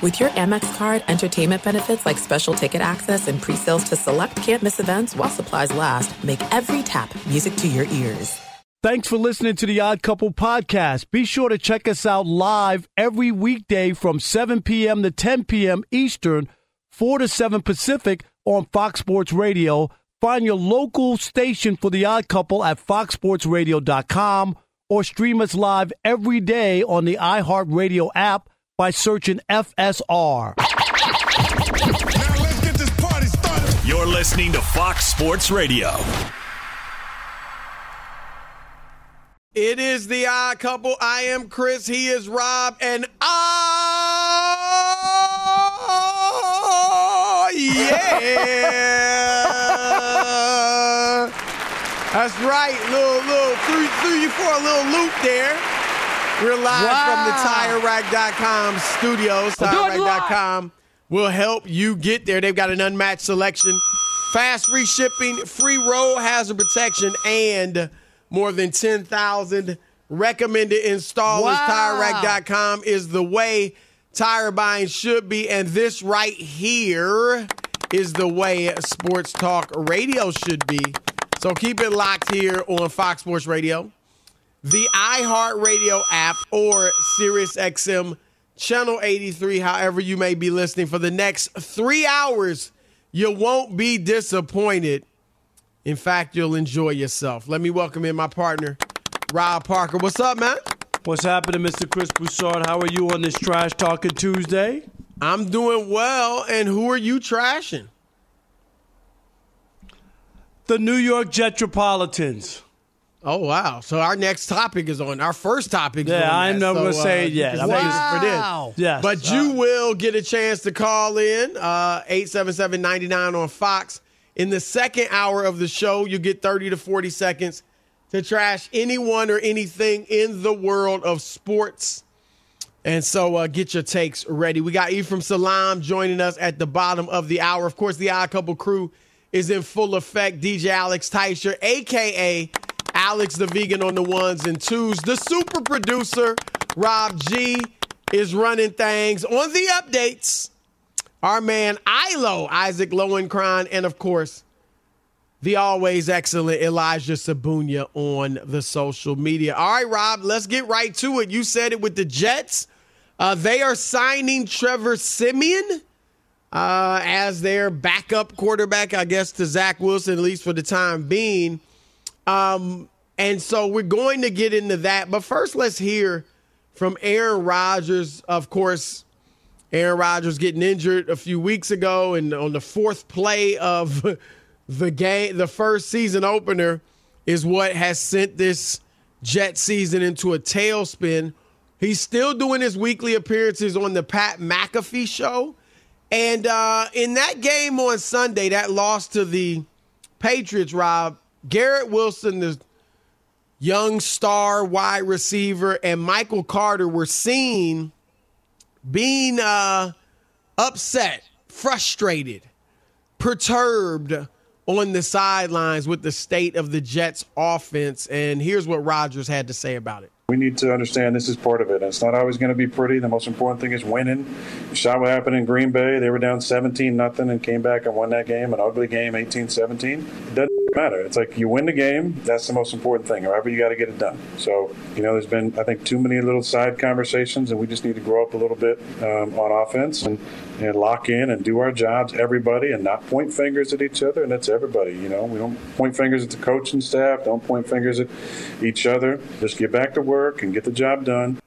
With your Amex card, entertainment benefits like special ticket access and pre-sales to select campus events while supplies last, make every tap music to your ears. Thanks for listening to the Odd Couple podcast. Be sure to check us out live every weekday from 7 p.m. to 10 p.m. Eastern, 4 to 7 Pacific on Fox Sports Radio. Find your local station for the Odd Couple at foxsportsradio.com or stream us live every day on the iHeartRadio app by searching FSR. You're listening to Fox Sports Radio. It is the odd couple. I am Chris. He is Rob. And oh, yeah. That's right. Little, little, threw, threw you for a little loop there. We're live Wow. from the TireRack.com studios. TireRack.com will help you get there. They've got an unmatched selection, fast free shipping, free road hazard protection, and more than 10,000 recommended installers. Wow. TireRack.com is the way tire buying should be. And this right here is the way sports talk radio should be. So keep it locked here on Fox Sports Radio the iHeartRadio app or SiriusXM channel 83, however you may be listening for the next three hours. You won't be disappointed. In fact, you'll enjoy yourself. Let me welcome in my partner, Rob Parker. What's up, man? What's happening, Mr. Chris Broussard? How are you on this Trash Talking Tuesday? I'm doing well. And who are you trashing? The New York Jetropolitans. Oh wow! So our next topic is on. Our first topic. is Yeah, on I'm that. not gonna So, say it yet. I'm save for this. Wow. Yes. But you will get a chance to call in uh 877-99 on Fox. In the second hour of the show, you get 30 to 40 seconds to trash anyone or anything in the world of sports. And so uh, get your takes ready. We got Ephraim Salaam joining us at the bottom of the hour. Of course, the Odd Couple crew is in full effect. DJ Alex Teicher, a.k.a. Alex the Vegan on the ones and twos. The super producer, Rob G, is running things on the updates. Our man, Ilo, Isaac Lowenkron, and of course, the always excellent Elijah Sabunia on the social media. All right, Rob, let's get right to it. You said it with the Jets. Uh, they are signing Trevor Siemian uh, as their backup quarterback, I guess, to Zach Wilson, at least for the time being. Um, and so we're going to get into that. But first, let's hear from Aaron Rodgers. Of course, Aaron Rodgers getting injured a few weeks ago, and on the fourth play of the game, the first season opener, is what has sent this Jet season into a tailspin. He's still doing his weekly appearances on the Pat McAfee show. And uh, in that game on Sunday, that loss to the Patriots, Rob, Garrett Wilson, the young star wide receiver, and Michael Carter were seen being uh, upset, frustrated, perturbed on the sidelines with the state of the Jets offense. And here's what Rodgers had to say about it. We need to understand this is part of it. It's not always going to be pretty. The most important thing is winning. You saw what happened in Green Bay. They were down 17 nothing and came back and won that game, an ugly game, 18-17. It doesn't matter. It's like you win the game, that's the most important thing. However, you got to get it done. So, you know, there's been, I think, too many little side conversations, and we just need to grow up a little bit um, on offense and, and lock in and do our jobs, everybody, and not point fingers at each other. And that's everybody, you know. We don't point fingers at the coaching staff, don't point fingers at each other. Just get back to work and get the job done.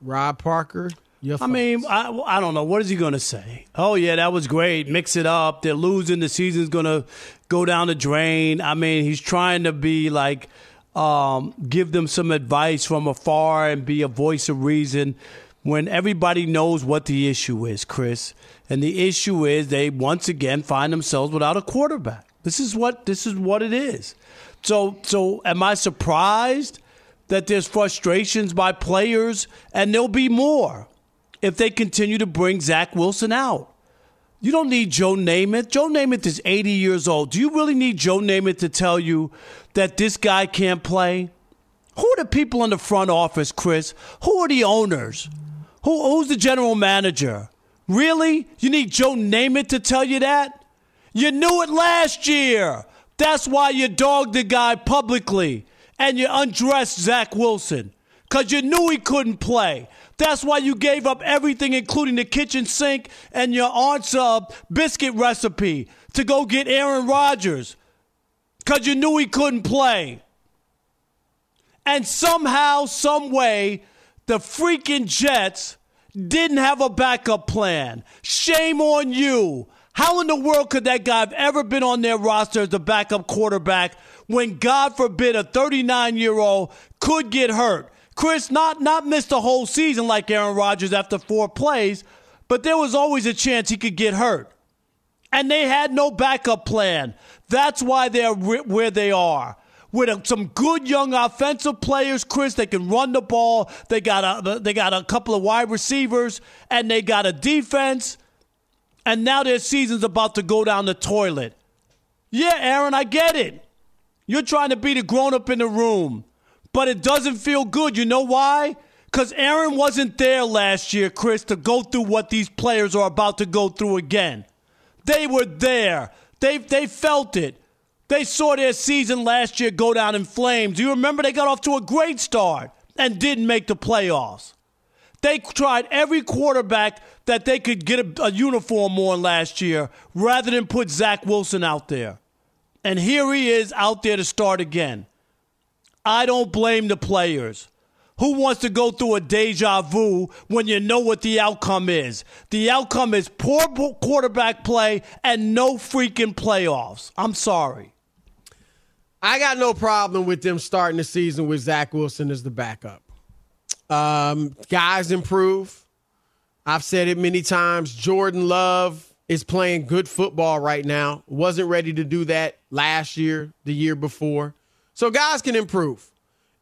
Rob Parker, your I mean, I, I don't know. What is he going to say? Oh, yeah, that was great. Mix it up. They're losing. The season's going to go down the drain. I mean, he's trying to be like, um, give them some advice from afar and be a voice of reason when everybody knows what the issue is, Chris. And the issue is they once again find themselves without a quarterback. This is what this is what it is. So so am I surprised that there's frustrations by players and there'll be more if they continue to bring Zach Wilson out. You don't need Joe Namath. Joe Namath is 80 years old. Do you really need Joe Namath to tell you that this guy can't play? Who are the people in the front office, Chris? Who are the owners? Who, who's the general manager? Really? You need Joe Namath to tell you that? You knew it last year. That's why you dogged the guy publicly and you undressed Zach Wilson because you knew he couldn't play. That's why you gave up everything, including the kitchen sink and your aunt's uh, biscuit recipe, to go get Aaron Rodgers because you knew he couldn't play. And somehow, some way, the freaking Jets didn't have a backup plan. Shame on you. How in the world could that guy have ever been on their roster as a backup quarterback when, God forbid, a 39 year old could get hurt? Chris, not, not miss the whole season like Aaron Rodgers after four plays, but there was always a chance he could get hurt. And they had no backup plan. That's why they're where they are with uh, some good young offensive players, Chris. They can run the ball. They got a they got a couple of wide receivers, and they got a defense. And now their season's about to go down the toilet. Yeah, Aaron, I get it. You're trying to be the grown up in the room, but it doesn't feel good. You know why? Because Aaron wasn't there last year, Chris, to go through what these players are about to go through again. They were there. They they felt it. They saw their season last year go down in flames. Do you remember they got off to a great start and didn't make the playoffs? They tried every quarterback that they could get a, a uniform on last year rather than put Zach Wilson out there. And here he is out there to start again. I don't blame the players. Who wants to go through a deja vu when you know what the outcome is? The outcome is poor quarterback play and no freaking playoffs. I'm sorry. I got no problem with them starting the season with Zach Wilson as the backup. Um, guys improve. I've said it many times. Jordan Love is playing good football right now. Wasn't ready to do that last year, the year before. So guys can improve.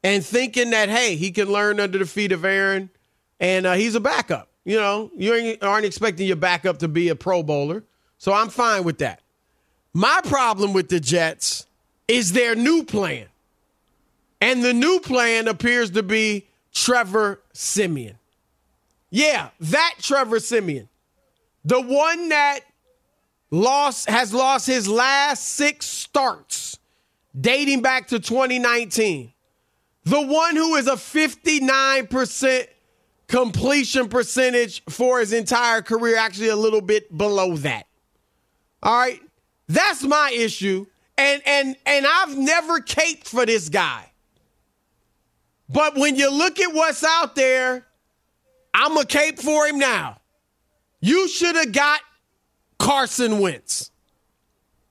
And thinking that, hey, he can learn under the feet of Aaron and uh, he's a backup. You know, you aren't expecting your backup to be a Pro Bowler. So I'm fine with that. My problem with the Jets is their new plan. And the new plan appears to be Trevor Siemian. Yeah, that Trevor Siemian. The one that lost has lost his last 6 starts dating back to 2019. The one who is a 59% completion percentage for his entire career, actually a little bit below that. All right? That's my issue and and and I've never caped for this guy. But when you look at what's out there, I'm a cape for him now. You should have got Carson Wentz.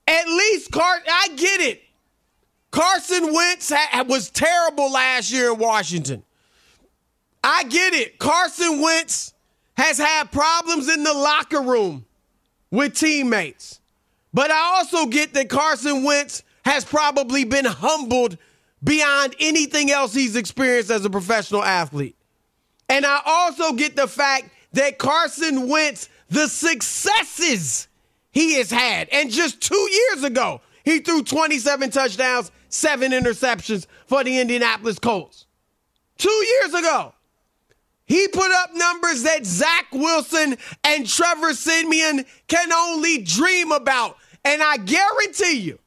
At least Car I get it. Carson Wentz ha- was terrible last year in Washington. I get it. Carson Wentz has had problems in the locker room with teammates. But I also get that Carson Wentz has probably been humbled beyond anything else he's experienced as a professional athlete. And I also get the fact that Carson Wentz, the successes he has had, and just two years ago, he threw 27 touchdowns, seven interceptions for the Indianapolis Colts. Two years ago. He put up numbers that Zach Wilson and Trevor Siemian can only dream about. And I guarantee you,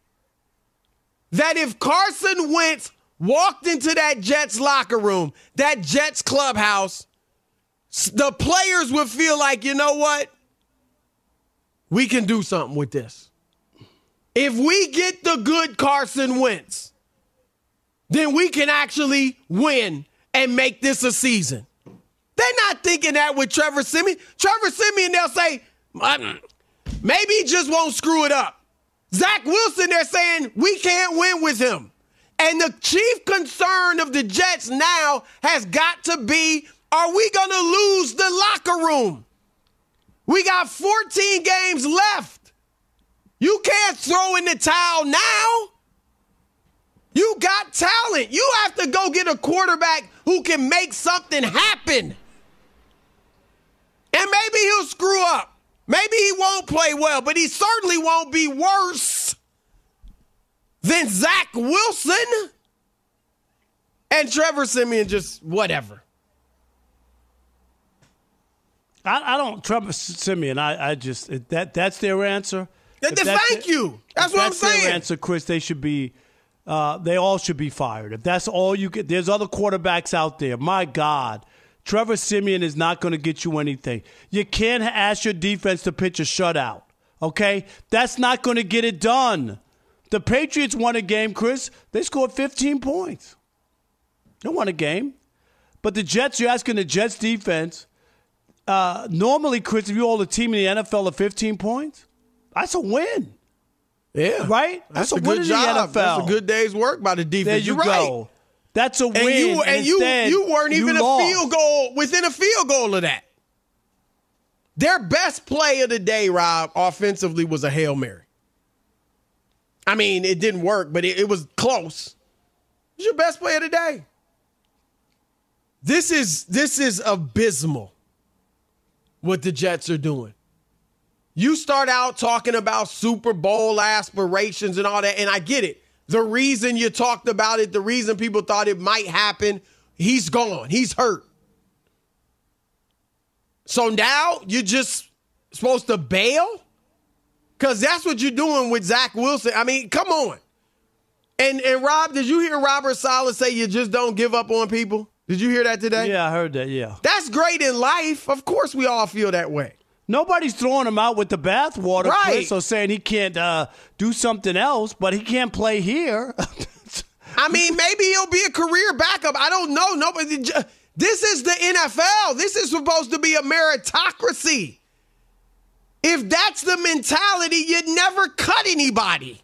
that if Carson Wentz walked into that Jets locker room, that Jets clubhouse, the players would feel like, you know what? We can do something with this. If we get the good Carson Wentz, then we can actually win and make this a season. They're not thinking that with Trevor Siemian. Trevor Siemian, they'll say, mm, maybe he just won't screw it up. Zach Wilson, they're saying we can't win with him. And the chief concern of the Jets now has got to be are we going to lose the locker room? We got 14 games left. You can't throw in the towel now. You got talent. You have to go get a quarterback who can make something happen. And maybe he'll screw up. Maybe he won't play well, but he certainly won't be worse than Zach Wilson and Trevor Siemian. Just whatever. I, I don't Trevor Siemian. I, I just that that's their answer. Thank you. That's what that's I'm saying. Answer, Chris. They should be. Uh, they all should be fired. If that's all you get, there's other quarterbacks out there. My God, Trevor Siemian is not going to get you anything. You can't ask your defense to pitch a shutout. Okay, that's not going to get it done. The Patriots won a game, Chris. They scored 15 points. They won a game, but the Jets. You're asking the Jets defense. Uh, normally, Chris, if you hold a team in the NFL of 15 points, that's a win. Yeah. Right? That's, That's a a, win good job. That's a good day's work by the defense. There you You're go. right. That's a win. And you and you instead, you weren't even you a lost. field goal within a field goal of that. Their best play of the day, Rob, offensively was a Hail Mary. I mean, it didn't work, but it, it was close. It was your best play of the day. This is this is abysmal what the Jets are doing. You start out talking about Super Bowl aspirations and all that, and I get it. The reason you talked about it, the reason people thought it might happen, he's gone. He's hurt. So now you're just supposed to bail? Because that's what you're doing with Zach Wilson. I mean, come on. And and Rob, did you hear Robert Saleh say you just don't give up on people? Did you hear that today? Yeah, I heard that. Yeah. That's great in life. Of course, we all feel that way. Nobody's throwing him out with the bathwater, Right. Chris, or saying he can't uh, do something else, but he can't play here. I mean, maybe he'll be a career backup. I don't know. Nobody. This is the NFL. This is supposed to be a meritocracy. If that's the mentality, you'd never cut anybody.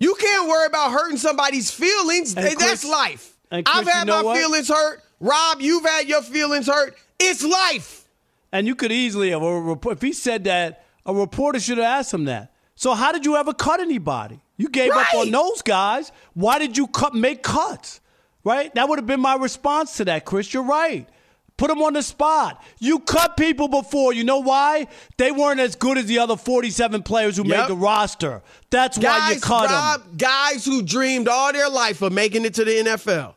You can't worry about hurting somebody's feelings. Chris- that's life. Chris, I've had you know my what? feelings hurt. Rob, you've had your feelings hurt. It's life. And you could easily have a report. If he said that, a reporter should have asked him that. So how did you ever cut anybody? You gave up on those guys. Why did you cut make cuts? Right? That would have been my response to that, Chris. You're right. Put them on the spot. You cut people before. You know why? They weren't as good as the other 47 players who Yep. made the roster. That's why you Guys, cut them. Rob, guys who dreamed all their life of making it to the NFL.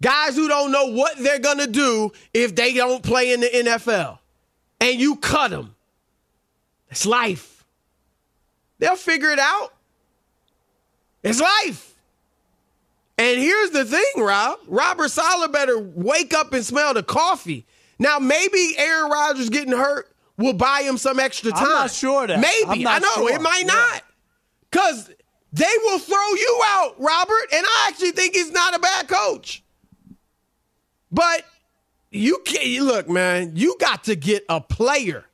Guys who don't know what they're going to do if they don't play in the NFL. And you cut them. It's life. They'll figure it out. It's life. And here's the thing, Rob. Robert Saleh better wake up and smell the coffee. Now, maybe Aaron Rodgers getting hurt will buy him some extra time. I'm not sure that. Maybe. I know. sure. It might not. Because they will throw you out, Robert. And I actually think he's not a bad coach. But you can't look, man, you got to get a player.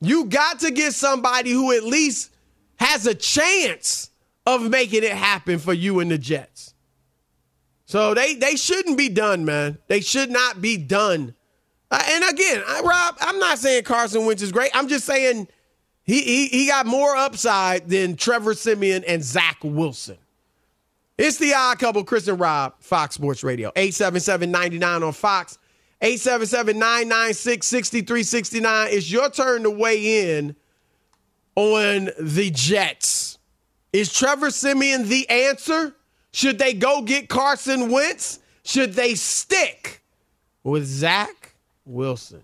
You got to get somebody who at least has a chance of making it happen for you and the Jets. So they they shouldn't be done, man. They should not be done. Uh, and again, I, Rob, I'm not saying Carson Wentz is great. I'm just saying he, he he got more upside than Trevor Siemian and Zach Wilson. It's the odd couple, Chris and Rob, Fox Sports Radio. 877-99 on Fox. 877-996-6369. It's your turn to weigh in on the Jets. Is Trevor Siemian the answer? Should they go get Carson Wentz? Should they stick with Zach Wilson?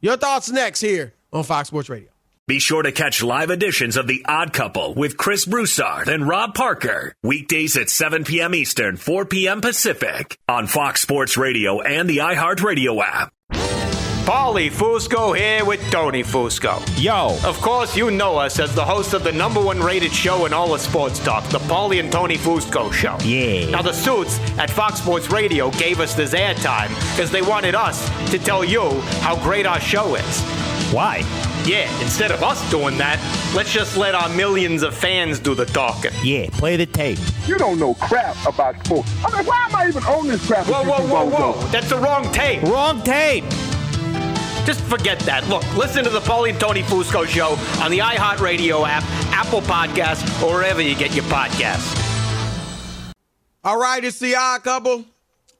Your thoughts next here on Fox Sports Radio. Be sure to catch live editions of The Odd Couple with Chris Broussard and Rob Parker. Weekdays at 7 p.m. Eastern, 4 p.m. Pacific on Fox Sports Radio and the iHeartRadio app. Paulie Fusco here with Tony Fusco. Yo. Of course, you know us as the host of the number one rated show in all of sports talk, the Paulie and Tony Fusco Show. Yeah. Now, the suits at Fox Sports Radio gave us this airtime because they wanted us to tell you how great our show is. Why? Yeah, instead of us doing that, let's just let our millions of fans do the talking. Yeah, play the tape. You don't know crap about sports. I mean, why am I even on this crap? Whoa, whoa, whoa, whoa. That's the wrong tape. Wrong tape. Just forget that. Look, listen to the Paulie and Tony Fusco show on the iHeartRadio app, Apple Podcasts, or wherever you get your podcasts. All right, it's the odd couple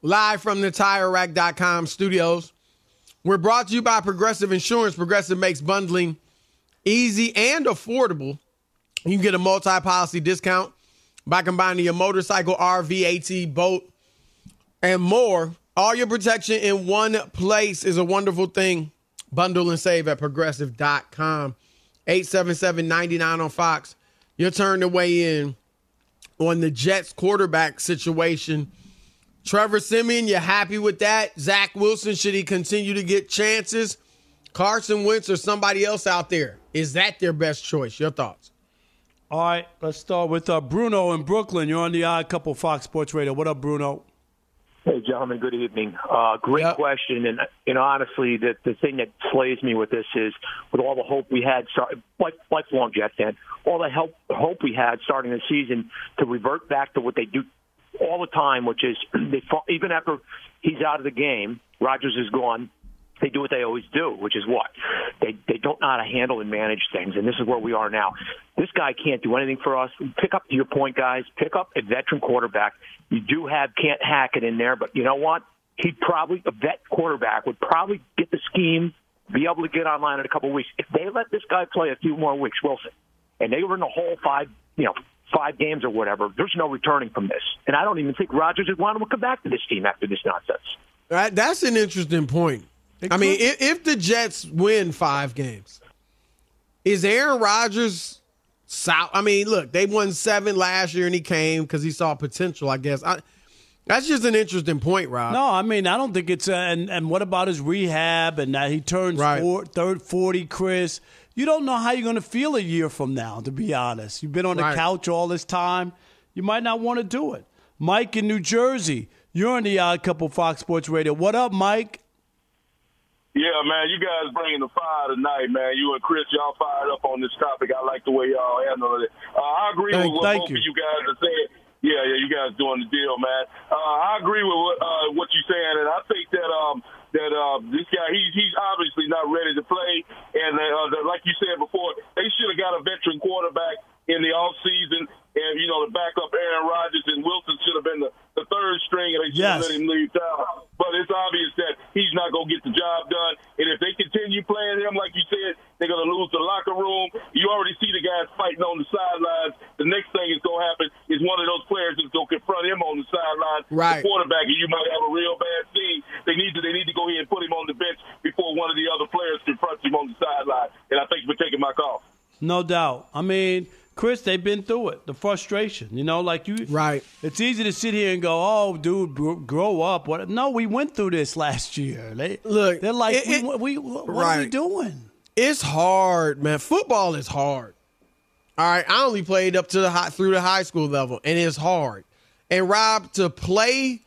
live from the TireRack.com studios. We're brought to you by Progressive Insurance. Progressive makes bundling easy and affordable. You can get a multi policy discount by combining your motorcycle, RV, AT, boat, and more. All your protection in one place is a wonderful thing. Bundle and save at progressive.com. 877 99 on Fox. Your turn to weigh in on the Jets quarterback situation. Trevor Siemian, you happy with that? Zach Wilson, should he continue to get chances? Carson Wentz or somebody else out there? Is that their best choice? Your thoughts? All right, let's start with uh, Bruno in Brooklyn. You're on the Odd Couple Fox Sports Radio. What up, Bruno? Hey, gentlemen. Good evening. Uh, great Yep. question, and you know, honestly, the the thing that slays me with this is, with all the hope we had, start, like lifelong Jet fan, all the help hope we had starting the season to revert back to what they do all the time, which is they even after he's out of the game, Rodgers is gone. They do what they always do, which is what they they don't know how to handle and manage things, and this is where we are now. This guy can't do anything for us. Pick up to your point, guys. Pick up a veteran quarterback. You do have can't hack it in there, but you know what? He'd probably a vet quarterback would probably get the scheme, be able to get online in a couple of weeks. If they let this guy play a few more weeks, Wilson, and they were in the whole five, you know, five games or whatever, there's no returning from this. And I don't even think Rodgers would want him to come back to this team after this nonsense. Right, that's an interesting point. I mean, if, if the Jets win five games, is Aaron Rodgers south? I mean, look, they won seven last year and he came because he saw potential, I guess. I, that's just an interesting point, Rob. No, I mean, I don't think it's. Uh, and, and what about his rehab and that he turns Right. four, third 40, Chris? You don't know how you're going to feel a year from now, to be honest. You've been on the couch all this time. You might not want to do it. Mike in New Jersey, you're on the Odd Couple Fox Sports Radio. What up, Mike? Yeah, man, you guys bringing the fire tonight, man. You and Chris, y'all fired up on this topic. I like the way y'all handle it. Uh, I agree Thank- with what thank both you. of you guys are saying. Yeah, yeah, you guys doing the deal, man. Uh, I agree with what uh, what you're saying, and I think that um that uh, this guy he's he's obviously not ready to play, and uh, that, like you said before, they should have got a veteran quarterback in the off season, and you know to back up Aaron Rodgers and Wilson should have been the, the third string, and they should have Yes. let him leave town. But it's obvious that he's not going to get the job done. And if they continue playing him, like you said, they're going to lose the locker room. You already see the guys fighting on the sidelines. The next thing is going to happen is one of those players is going to confront him on the sideline, Right. the quarterback, and you might have a real bad scene. They need to they need to go ahead and put him on the bench before one of the other players confronts him on the sideline. And I thank you for taking my call. No doubt. I mean, Chris, they've been through it. The frustration, you know, like you. Right. It's easy to sit here and go, "Oh, dude, gr- grow up." What? No, we went through this last year. They Look, they're like, it- we, it- we, what are we doing? It's hard, man. Football is hard. All right, I only played up to the high, through the high school level, and it's hard. And Rob, to play,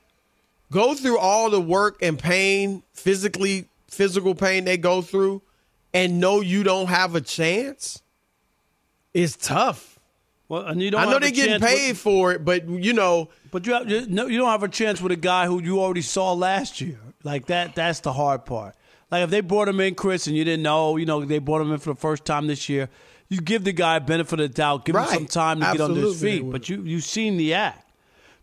go through all the work and pain, physically, physical pain they go through, and know you don't have a chance, is tough. Well, and you don't. I know they're getting chance with- paid for it, but you know, But you, have, you no, you don't have a chance with a guy who you already saw last year. Like that, that's the hard part. Like if they brought him in, Chris, and you didn't know, you know, they brought him in for the first time this year. You give the guy a benefit of the doubt, give him some time to get under his feet. But you, you've seen the act.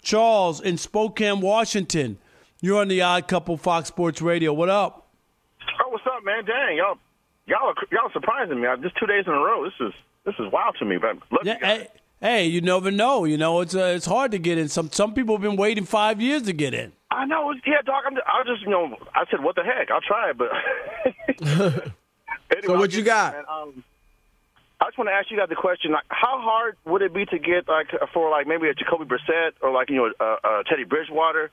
Charles in Spokane, Washington. You're on the Odd Couple Fox Sports Radio. What up? Oh, what's up, man? Dang, y'all, y'all, are, y'all are surprising me. I, just two days in a row. This is this is wild to me. But love Yeah, hey, hey, you never know. You know, it's uh, it's hard to get in. Some some people have been waiting five years to get in. I know. Yeah, dog. I'm just, I just, you know, I said, what the heck? I'll try it, but. Anyway, So what you got? man. Um, I just want to ask you guys the question: like, how hard would it be to get like for like maybe a Jacoby Brissett or like you know uh, uh, Teddy Bridgewater,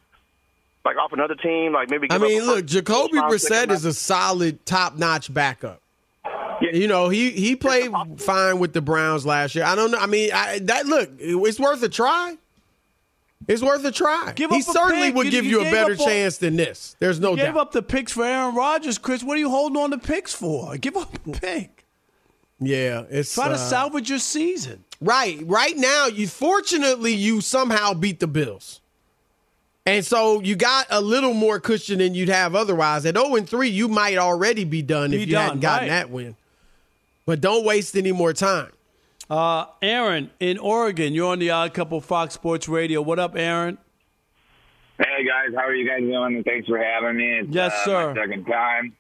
like off another team, like maybe. I give up mean, a look, Jacoby first Brissett is a solid, top-notch backup. Yeah. You know, he he played fine with the Browns last year. I don't know. I mean, I, that look, it's worth a try. It's worth a try. Give he up certainly would You- give you you a better up all- chance than this. There's no you gave doubt. up the picks for Aaron Rodgers, Chris. What are you holding on to picks for? Give up a pick. Yeah, it's Try to uh, salvage your season. Right. Right now, you fortunately you somehow beat the Bills. And so you got a little more cushion than you'd have otherwise. At 0 and 3, you might already be done Be if you done, hadn't gotten right. that win. But don't waste any more time. Uh, Aaron in Oregon, you're on the Odd Couple Fox Sports Radio. What up, Aaron? Hey guys, how are you guys doing? And thanks for having me. It's, Yes, uh, sir. My second time.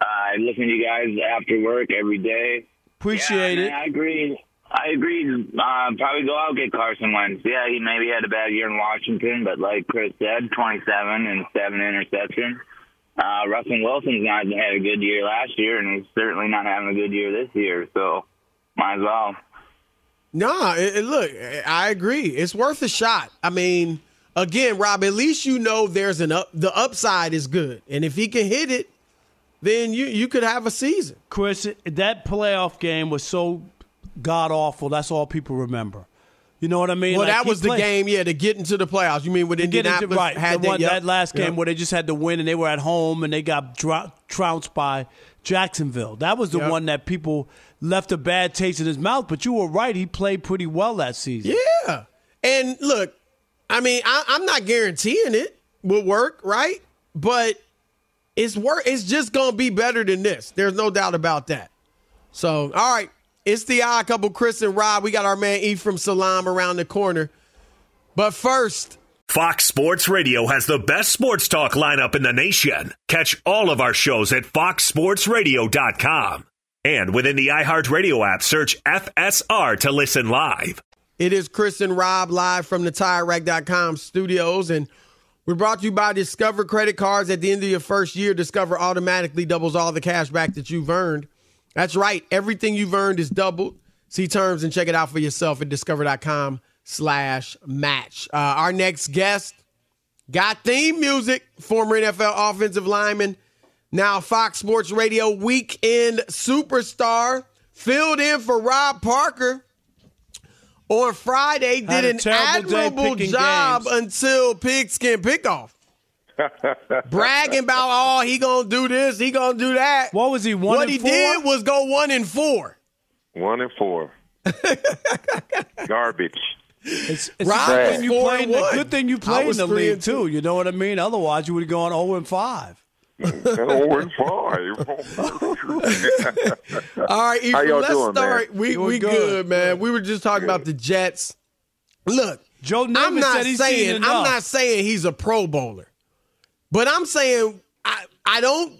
Uh, I listen to you guys after work every day. Appreciate yeah, it. man, I agree. I agree. Uh, probably go out get Carson Wentz. Yeah, he maybe had a bad year in Washington, but like Chris said, 27 and seven interceptions. Uh, Russell Wilson's not had a good year last year, and he's certainly not having a good year this year. So, might as well. No, it, it- look, I agree. It's worth a shot. I mean, again, Rob, at least you know there's an up. The upside is good, and if he can hit it, then you you could have a season. Chris, that playoff game was so god awful. That's all people remember. You know what I mean? well, Like, that was the game, yeah, to get into the playoffs. You mean when get into Indianapolis right had the one, yep, that last game yep. where they just had to win and they were at home and they got dro- trounced by Jacksonville. That was the Yep. one that people left a bad taste in his mouth. But you were right; he played pretty well that season. Yeah. And look, I mean, I, I'm not guaranteeing it will work, right? But it's work. It's just gonna be better than this. There's no doubt about that. So, all right, it's the odd couple, Chris and Rob. We got our man Ephraim Salaam around the corner. But first, Fox Sports Radio has the best sports talk lineup in the nation. Catch all of our shows at foxsportsradio.com. And within the iHeartRadio app, search FSR to listen live. It is Chris and Rob live from the TireRack.com studios, and we're brought to you by Discover Credit Cards. At the end of your first year, Discover automatically doubles all the cash back that you've earned. That's right. Everything you've earned is doubled. See terms and check it out for yourself at discover.com slash match. Uh, our next guest got theme music, former NFL offensive lineman, now Fox Sports Radio weekend superstar, filled in for Rob Parker on Friday, did an admirable job games. until pigskin pickoff. Bragging about, oh, he gonna do this, he gonna do that. What was he? One what and he four? did was go one and four. One and four. Garbage. It's, it's Rob a good thing you four played. in the- Good thing you played in the three league too. You know what I mean? Otherwise, you would have gone zero and five. Oh and five. All right, Ephraim, How y'all let's doing, man? start. We Doing we good. good. man. We were just talking about the Jets. Look, Joe Namath I'm not said he's seen saying I'm not saying he's a Pro Bowler, but I'm saying I I don't.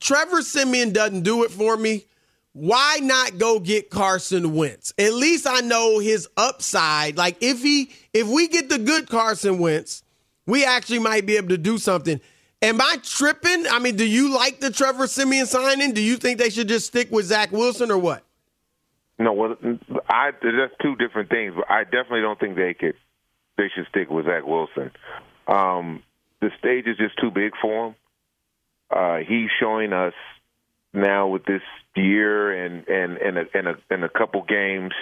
Trevor Siemian doesn't do it for me. Why not go get Carson Wentz? At least I know his upside. Like if he if we get the good Carson Wentz, we actually might be able to do something. Am I tripping? I mean, do you like the Trevor Siemian signing? Do you think they should just stick with Zach Wilson or what? No, well, I that's two different things. But I definitely don't think they could. They should stick with Zach Wilson. Um, the stage is just too big for him. Uh, he's showing us now with this year and and and a, and a, and a couple games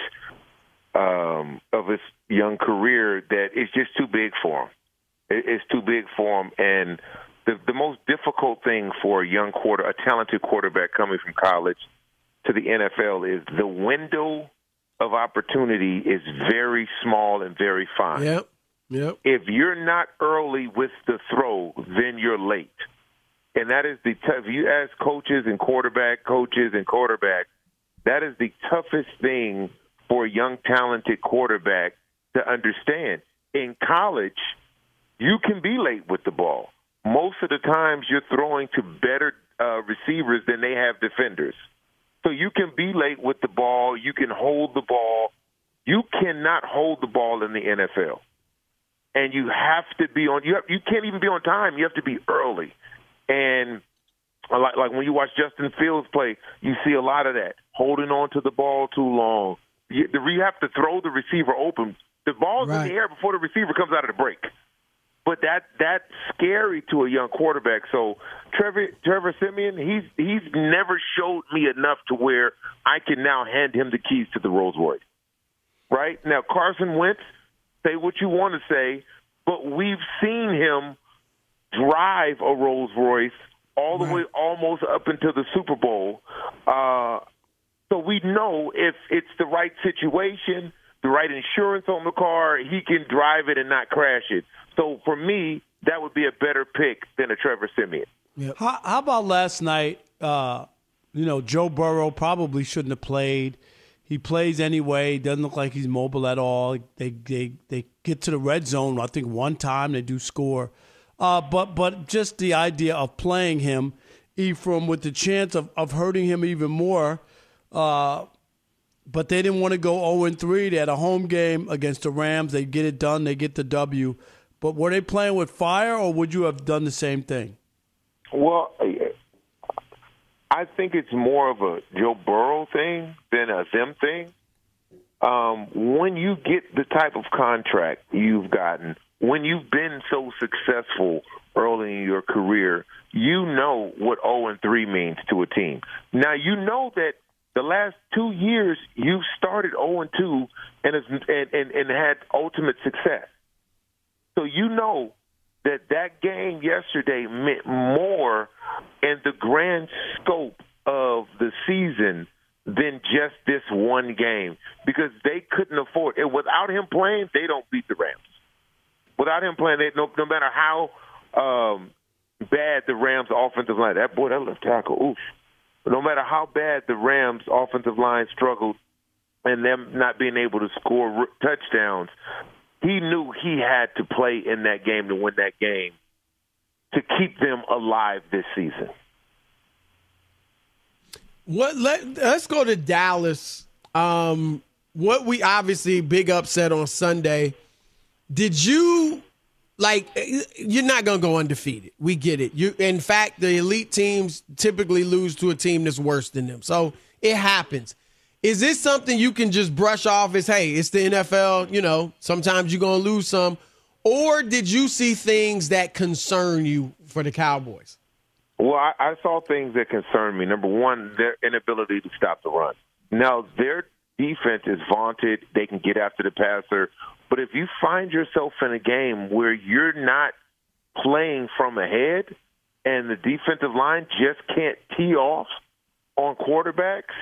um, of his young career that it's just too big for him. It, it's too big for him, and the the most difficult thing for a young quarter, a talented quarterback coming from college to the NFL is the window of opportunity is very small and very fine. Yep. Yep. If you're not early with the throw, then you're late. And that is the tough. If you ask coaches and quarterback coaches and quarterback, that is the toughest thing for a young talented quarterback to understand. In college, you can be late with the ball. Most of the times, you're throwing to better uh, receivers than they have defenders. So you can be late with the ball. You can hold the ball. You cannot hold the ball in the NFL, and you have to be on. You have, you can't even be on time. You have to be early, and like like when you watch Justin Fields play, you see a lot of that holding on to the ball too long. You, you have to throw the receiver open. The ball's Right. in the air before the receiver comes out of the break. But that that's scary to a young quarterback. So Trevor Trevor Siemian, he's he's never showed me enough to where I can now hand him the keys to the Rolls Royce. Right now, Carson Wentz, say what you want to say, but we've seen him drive a Rolls Royce all the way almost up into the Super Bowl. Uh, so we know if it's the right situation, the right insurance on the car, he can drive it and not crash it. So for me, that would be a better pick than a Trevor Siemian. How, how about last night? Uh, you know, Joe Burrow probably shouldn't have played. He plays anyway. Doesn't look like he's mobile at all. They they they get to the red zone. I think one time they do score, uh, but but just the idea of playing him, Ephraim, with the chance of, of hurting him even more. Uh, but they didn't want to go 0 3. They had a home game against the Rams. They get it done. They get the W. But were they playing with fire, or would you have done the same thing? Well, I think it's more of a Joe Burrow thing than a them thing. Um, when you get the type of contract you've gotten, when you've been so successful early in your career, you know what 0 and 3 means to a team. Now, you know that the last two years you've started 0 and 2 and, and, and, and had ultimate success. So you know that that game yesterday meant more in the grand scope of the season than just this one game because they couldn't afford it. Without him playing, they don't beat the Rams. Without him playing, they, no, no matter how um, bad the Rams' offensive line, that boy, that left tackle, oof. No matter how bad the Rams' offensive line struggled and them not being able to score touchdowns, he knew he had to play in that game to win that game to keep them alive this season. What let let's go to Dallas. Um what we obviously big upset on Sunday. Did you like eh, you're not going to go undefeated. We get it. You in fact the elite teams typically lose to a team that's worse than them. So it happens. Is this something you can just brush off as hey, it's the NFL, you know, sometimes you're going to lose some or did you see things that concern you for the Cowboys? Well, I, I saw things that concern me. Number one, their inability to stop the run. Now, their defense is vaunted. They can get after the passer. But if you find yourself in a game where you're not playing from ahead and the defensive line just can't tee off on quarterbacks,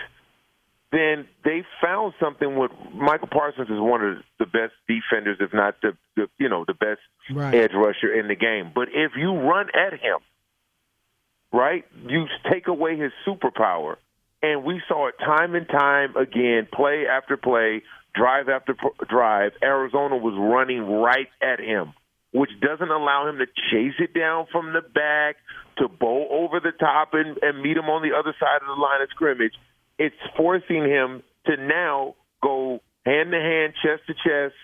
then they found something with Micah Parsons is one of the best defenders, if not the, the you know the best Right. edge rusher in the game. But if you run at him, right, you take away his superpower, and we saw it time and time again, play after play, drive after drive. Arizona was running right at him, which doesn't allow him to chase it down from the back, to bow over the top and, and meet him on the other side of the line of scrimmage. It's forcing him to now go hand to hand, chest to chest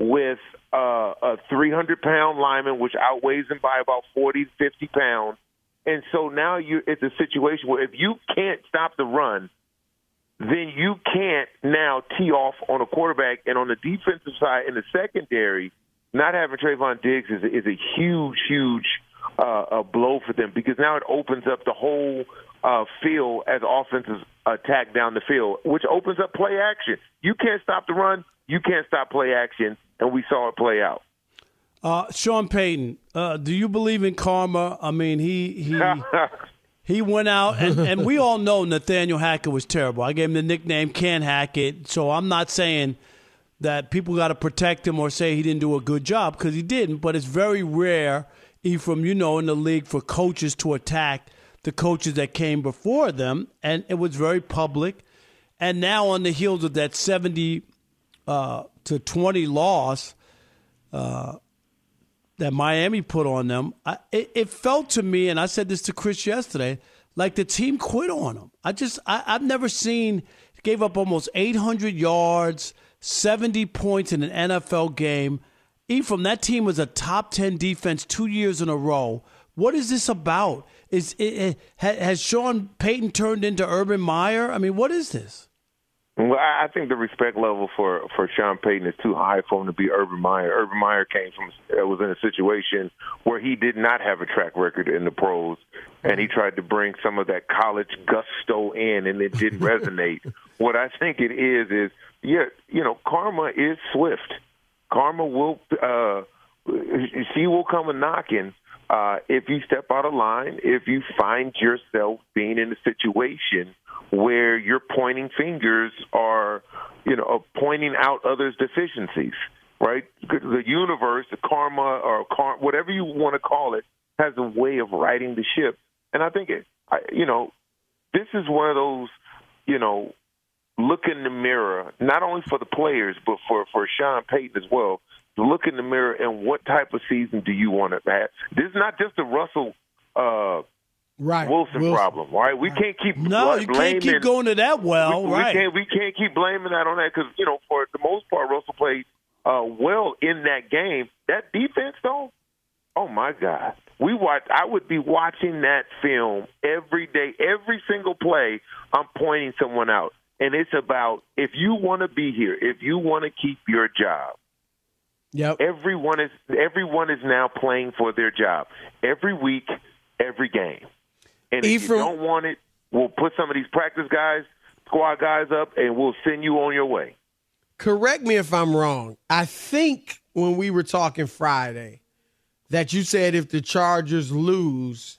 with uh, a 300 pound lineman, which outweighs him by about 40, 50 pounds. And so now you it's a situation where if you can't stop the run, then you can't now tee off on a quarterback. And on the defensive side, in the secondary, not having Trevon Diggs is, is a huge, huge uh, a blow for them because now it opens up the whole uh, field as offenses attack down the field, which opens up play action. You can't stop the run, you can't stop play action, and we saw it play out. Uh, Sean Payton, uh, do you believe in karma? I mean, he he he went out, and, and we all know Nathaniel Hackett was terrible. I gave him the nickname Can Hackett, so I'm not saying that people got to protect him or say he didn't do a good job because he didn't. But it's very rare, Ephraim, you know, in the league for coaches to attack the coaches that came before them, and it was very public. And now, on the heels of that 70 uh, to 20 loss, uh, that Miami put on them, I, it, it felt to me, and I said this to Chris yesterday, like the team quit on them. I just, I, I've never seen, gave up almost 800 yards, 70 points in an NFL game. Ephraim, that team was a top 10 defense two years in a row, What is this about? Is it, it, has Sean Payton turned into Urban Meyer? I mean, what is this? Well, I think the respect level for for Sean Payton is too high for him to be Urban Meyer. Urban Meyer came from uh, was in a situation where he did not have a track record in the pros, and he tried to bring some of that college gusto in, and it didn't resonate. What I think it is is, yeah, you know, karma is swift. Karma will, uh, she will come a knocking uh, if you step out of line. If you find yourself being in a situation where your pointing fingers are, you know, pointing out others' deficiencies, right? The universe, the karma, or car- whatever you want to call it, has a way of righting the ship. And I think, it, I, you know, this is one of those, you know, look in the mirror, not only for the players, but for, for Sean Payton as well. Look in the mirror and what type of season do you want to have? This is not just a Russell uh, right. Wilson, Wilson, problem, right? We can't keep no, you can't keep going to that well, we, right? We can't we can't keep blaming that on that because you know for the most part Russell played uh, well in that game. That defense though, oh my God, we watch. I would be watching that film every day, every single play. I'm pointing someone out, and it's about if you want to be here, if you want to keep your job. Yep. Everyone is everyone is now playing for their job every week, every game. And if Ephraim, you don't want it, we'll put some of these practice guys, squad guys up, and we'll send you on your way. Correct me if I'm wrong. I think when we were talking Friday that you said if the Chargers lose,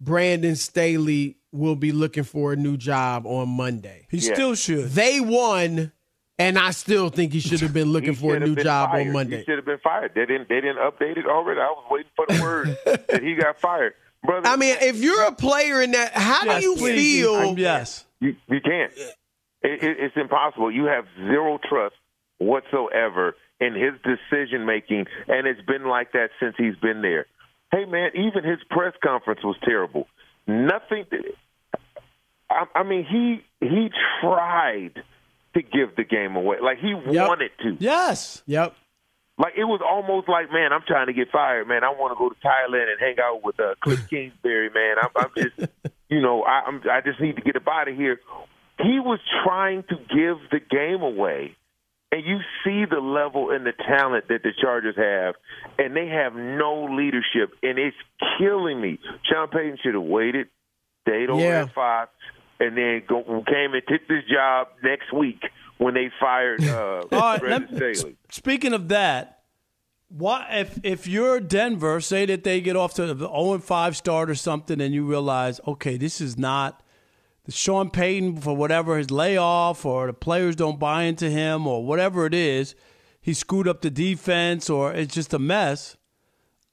Brandon Staley will be looking for a new job on Monday. He yeah. still should. They won, and I still think he should have been looking for a new job fired. on Monday. He should have been fired. They didn't. They didn't update it already. I was waiting for the word that he got fired. Brother, I mean, if you're a player in that, how yes, do you please, feel? yes, you, you can't. It, it, it's impossible. You have zero trust whatsoever in his decision making, and it's been like that since he's been there. Hey, man, even his press conference was terrible. Nothing. I, I mean, he he tried to give the game away, like he yep. wanted to. Yes. Yep. Like it was almost like, man, I'm trying to get fired, man. I want to go to Thailand and hang out with uh, Cliff Kingsbury, man. I'm, I'm just, you know, I, I'm, I just need to get up out of here. He was trying to give the game away, and you see the level and the talent that the Chargers have, and they have no leadership, and it's killing me. Sean Payton should have waited, stayed over Yeah. at Fox, and then go, came and took this job next week when they fired uh, All right, Brandon let- Staley. Speaking of that, what if if you're Denver, say that they get off to the 0 5 start or something, and you realize, okay, this is not the Sean Payton for whatever his layoff or the players don't buy into him or whatever it is, he screwed up the defense or it's just a mess.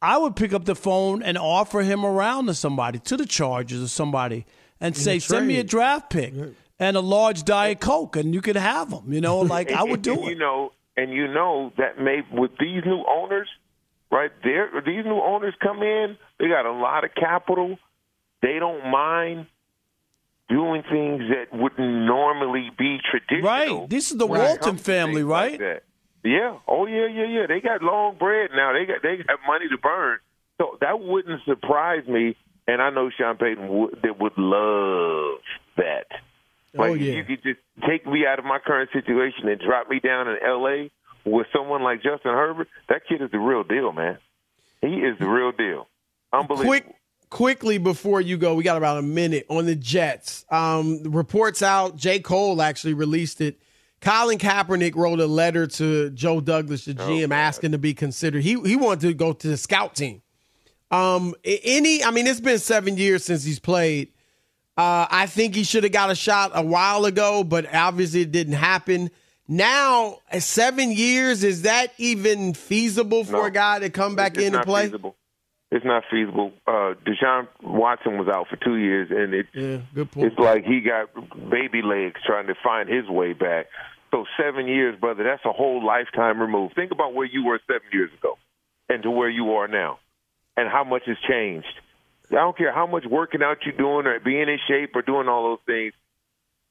I would pick up the phone and offer him around to somebody, to the Chargers or somebody, and say, send me a draft pick and a large Diet Coke, and you could have them. You know, like I would do and it. You know, and you know that may with these new owners, right? There, these new owners come in. They got a lot of capital. They don't mind doing things that wouldn't normally be traditional. Right. This is the Walton family, things like right? Yeah. Oh yeah, yeah, yeah. They got long bread now. They got they got money to burn. So that wouldn't surprise me. And I know Sean Payton would, that would love that. Like Oh, yeah. you could just take me out of my current situation and drop me down in L.A. with someone like Justin Herbert. That kid is the real deal, man. He is the real deal. Unbelievable. Quick, quickly before you go, we got about a minute on the Jets. Um, the reports out. J. Cole actually released it. Colin Kaepernick wrote a letter to Joe Douglas, the GM, asking to be considered. He he wanted to go to the scout team. Um, any, I mean, it's been seven years since he's played. Uh, I think he should have got a shot a while ago, but obviously it didn't happen. Now, seven years, is that even feasible for No. a guy to come back It's in and not play? Feasible. It's not feasible. Uh, Deshaun Watson was out for two years, and it, Yeah, good point. it's like he got baby legs trying to find his way back. So seven years, brother, that's a whole lifetime removed. Think about where you were seven years ago, and to where you are now, and how much has changed. I don't care how much working out you're doing or being in shape or doing all those things.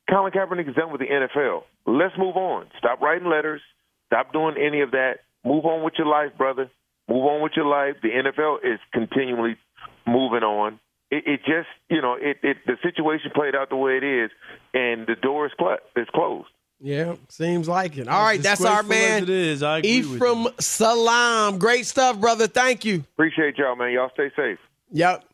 Colin Kaepernick is done with the NFL. Let's move on. Stop writing letters. Stop doing any of that. Move on with your life, brother. Move on with your life. The NFL is continually moving on. It, it just, you know, it, it the situation played out the way it is, and the door is, cl- is closed. Yeah, seems like it. All right, that's our Disgraceful as man, it is, I agree with Ephraim Salaam. Great stuff, brother. Thank you. Appreciate y'all, man. Y'all stay safe. Yep.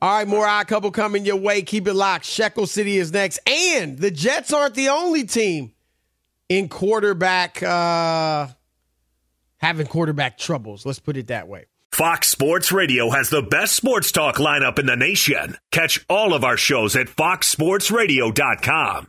All right, more odd couple coming your way. Keep it locked. Shekel City is next. And the Jets aren't the only team in quarterback uh having quarterback troubles. Let's put it that way. Fox Sports Radio has the best sports talk lineup in the nation. Catch all of our shows at foxsportsradio.com.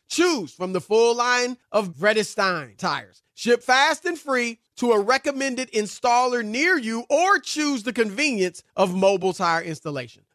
Choose from the full line of Vredestein tires. Ship fast and free to a recommended installer near you or choose the convenience of mobile tire installation.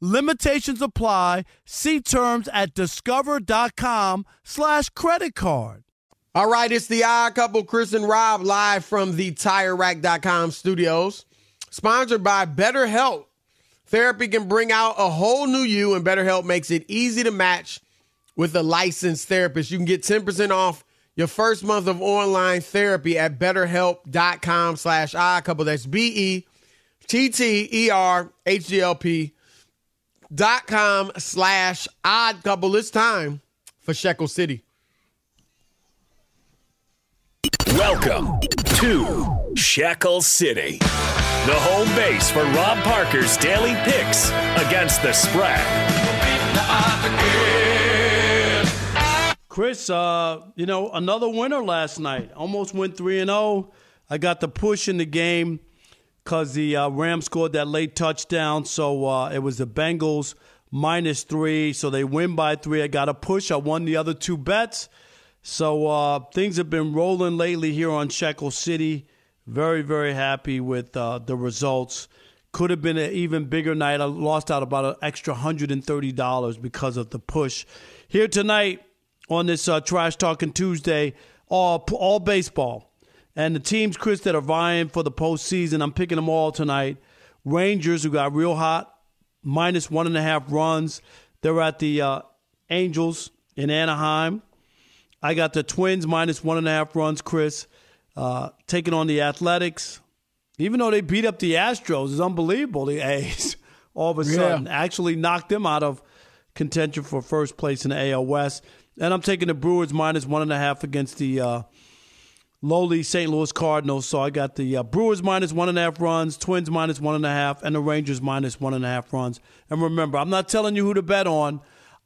Limitations apply. See terms at discover.com slash credit card. All right, it's the odd couple, Chris and Rob, live from the TireRack.com studios. Sponsored by BetterHelp. Therapy can bring out a whole new you, and BetterHelp makes it easy to match with a licensed therapist. You can get 10% off your first month of online therapy at betterhelp.com slash couple. That's B-E-T-T-E-R-H-E-L-P dot com slash odd couple. It's time for Shekel City. Welcome to Shekel City, the home base for Rob Parker's daily picks against the spread. Chris, uh, you know, another winner last night. Almost went 3 and 0. I got the push in the game because the uh, Rams scored that late touchdown. So uh, it was the Bengals minus three. So they win by three. I got a push. I won the other two bets. So uh, things have been rolling lately here on Shekel City. Very, very happy with uh, the results. Could have been an even bigger night. I lost out about an extra $130 because of the push. Here tonight on this uh, Trash Talking Tuesday, all, all baseball. And the teams, Chris, that are vying for the postseason, I'm picking them all tonight. Rangers, who got real hot, minus one and a half runs. They're at the uh, Angels in Anaheim. I got the Twins minus one and a half runs, Chris, uh, taking on the Athletics. Even though they beat up the Astros, it's unbelievable. The A's all of a sudden Yeah. actually knocked them out of contention for first place in the AL West. And I'm taking the Brewers minus one and a half against the uh, lowly St. Louis Cardinals. So I got the uh, Brewers minus one and a half runs, Twins minus one and a half, and the Rangers minus one and a half runs. And remember, I'm not telling you who to bet on.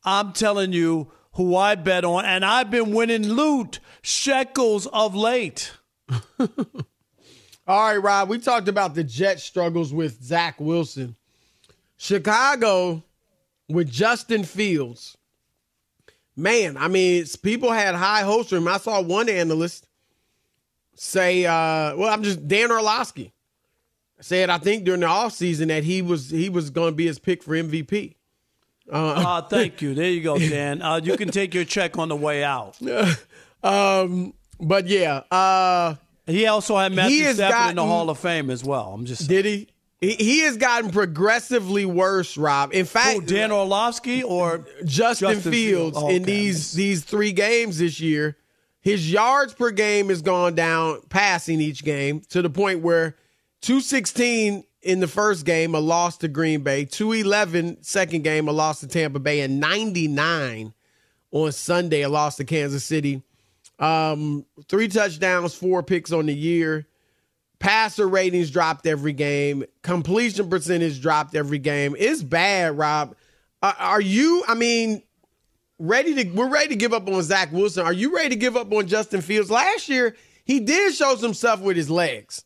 I'm telling you who I bet on, and I've been winning loot shekels of late. All right, Rob, we talked about the Jets' struggles with Zach Wilson. Chicago with Justin Fields. Man, I mean, people had high hopes for him. I saw one analyst say, uh, well, I'm just Dan Orlovsky said, I think during the offseason that he was he was going to be his pick for MVP. Uh, Ah, thank you. There you go, Dan. Uh, you can take your check on the way out. um, but yeah, uh, he also had Matthew Stafford in the Hall of Fame as well. I'm just Did he? He, he has gotten progressively worse, Rob. In fact, Who, Dan Orlovsky or Justin, Justin Fields Fields? Oh, in these these three games this year, his yards per game has gone down passing each game to the point where 216 in the first game, a loss to Green Bay, 211 second game, a loss to Tampa Bay, and 99 on Sunday, a loss to Kansas City. Um, three touchdowns, four picks on the year. Passer ratings dropped every game. Completion percentage dropped every game. It's bad, Rob. Uh, are you? I mean, ready to? We're ready to give up on Zach Wilson. Are you ready to give up on Justin Fields? Last year, he did show some stuff with his legs.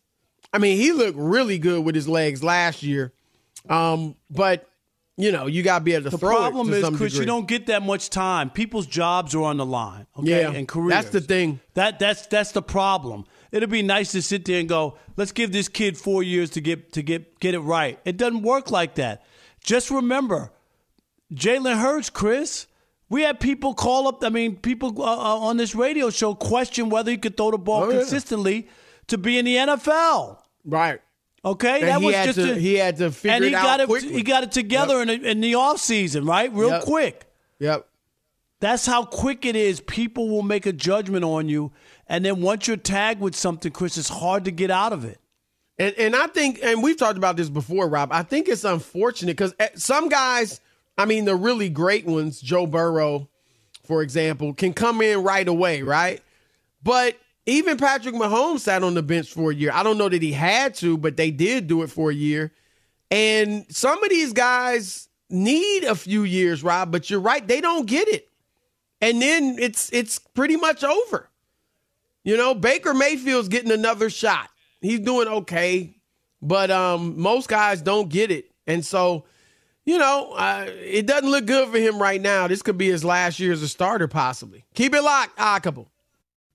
I mean, he looked really good with his legs last year. Um, but you know, you got to be able to The throw problem it to is, Chris, degree. you don't get that much time. People's jobs are on the line. Okay, Yeah, and careers. that's the thing. That that's that's the problem. It'd be nice to sit there and go, let's give this kid four years to get to get get it right. It doesn't work like that. Just remember, Jalen Hurts, Chris. We had people call up. I mean, people uh, uh, on this radio show question whether he could throw the ball Oh, yeah. consistently to be in the NFL. Right. Okay, And that he was had just to- a- he had to figure and he it out got it. quickly. He got it together in, the, in the off season, right? Real Yep. quick. Yep. That's how quick it is. People will make a judgment on you, and then once you're tagged with something, Chris, it's hard to get out of it. And and I think, and we've talked about this before, Rob. I think it's unfortunate because some guys, I mean, the really great ones, Joe Burrow, for example, can come in right away, right? But even Patrick Mahomes sat on the bench for a year. I don't know that he had to, but they did do it for a year. And some of these guys need a few years, Rob. But you're right; they don't get it, and then it's it's pretty much over. You know, Baker Mayfield's getting another shot. He's doing okay, but um, most guys don't get it, and so you know uh, it doesn't look good for him right now. This could be his last year as a starter, possibly. Keep it locked, ah,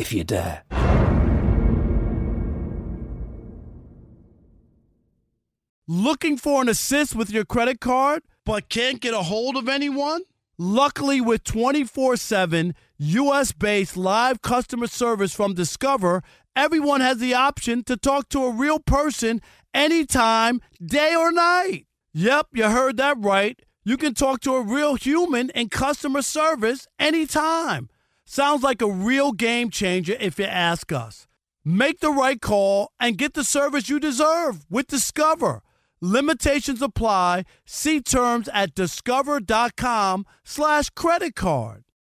if you dare. Looking for an assist with your credit card, but can't get a hold of anyone? Luckily, with 24 7 US based live customer service from Discover, everyone has the option to talk to a real person anytime, day or night. Yep, you heard that right. You can talk to a real human in customer service anytime. Sounds like a real game changer if you ask us. Make the right call and get the service you deserve with Discover. Limitations apply. See terms at discover.com slash credit card.